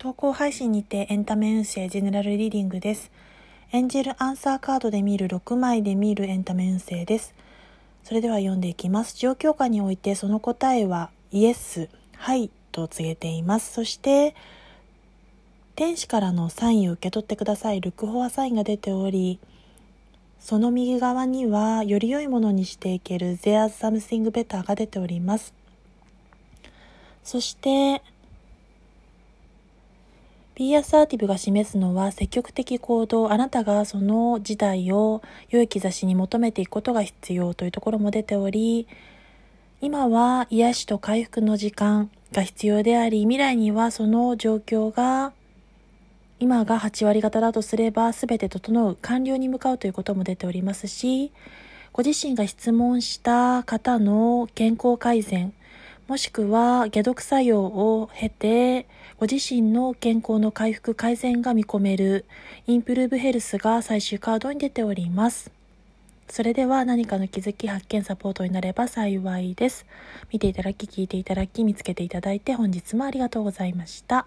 投稿配信にてエンタメ運勢ジェネラルリーディングです。エンジェルアンサーカードで見る6枚で見るエンタメ運勢です。それでは読んでいきます。状況下においてその答えはイエス、はいと告げています。そして、天使からのサインを受け取ってください。ルクホアサインが出ており、その右側にはより良いものにしていける There's something better が出ております。そして、Be assertive が示すのは積極的行動、あなたがその事態を良い兆しに求めていくことが必要というところも出ており、今は癒しと回復の時間が必要であり、未来にはその状況が今が8割方だとすれば全て整う完了に向かうということも出ておりますしご自身が質問した方の健康改善もしくは解毒作用を経てご自身の健康の回復改善が見込めるインプルーブヘルスが最終カードに出ております。それでは何かの気づき発見サポートになれば幸いです。見ていただき聞いていただき見つけていただいて本日もありがとうございました。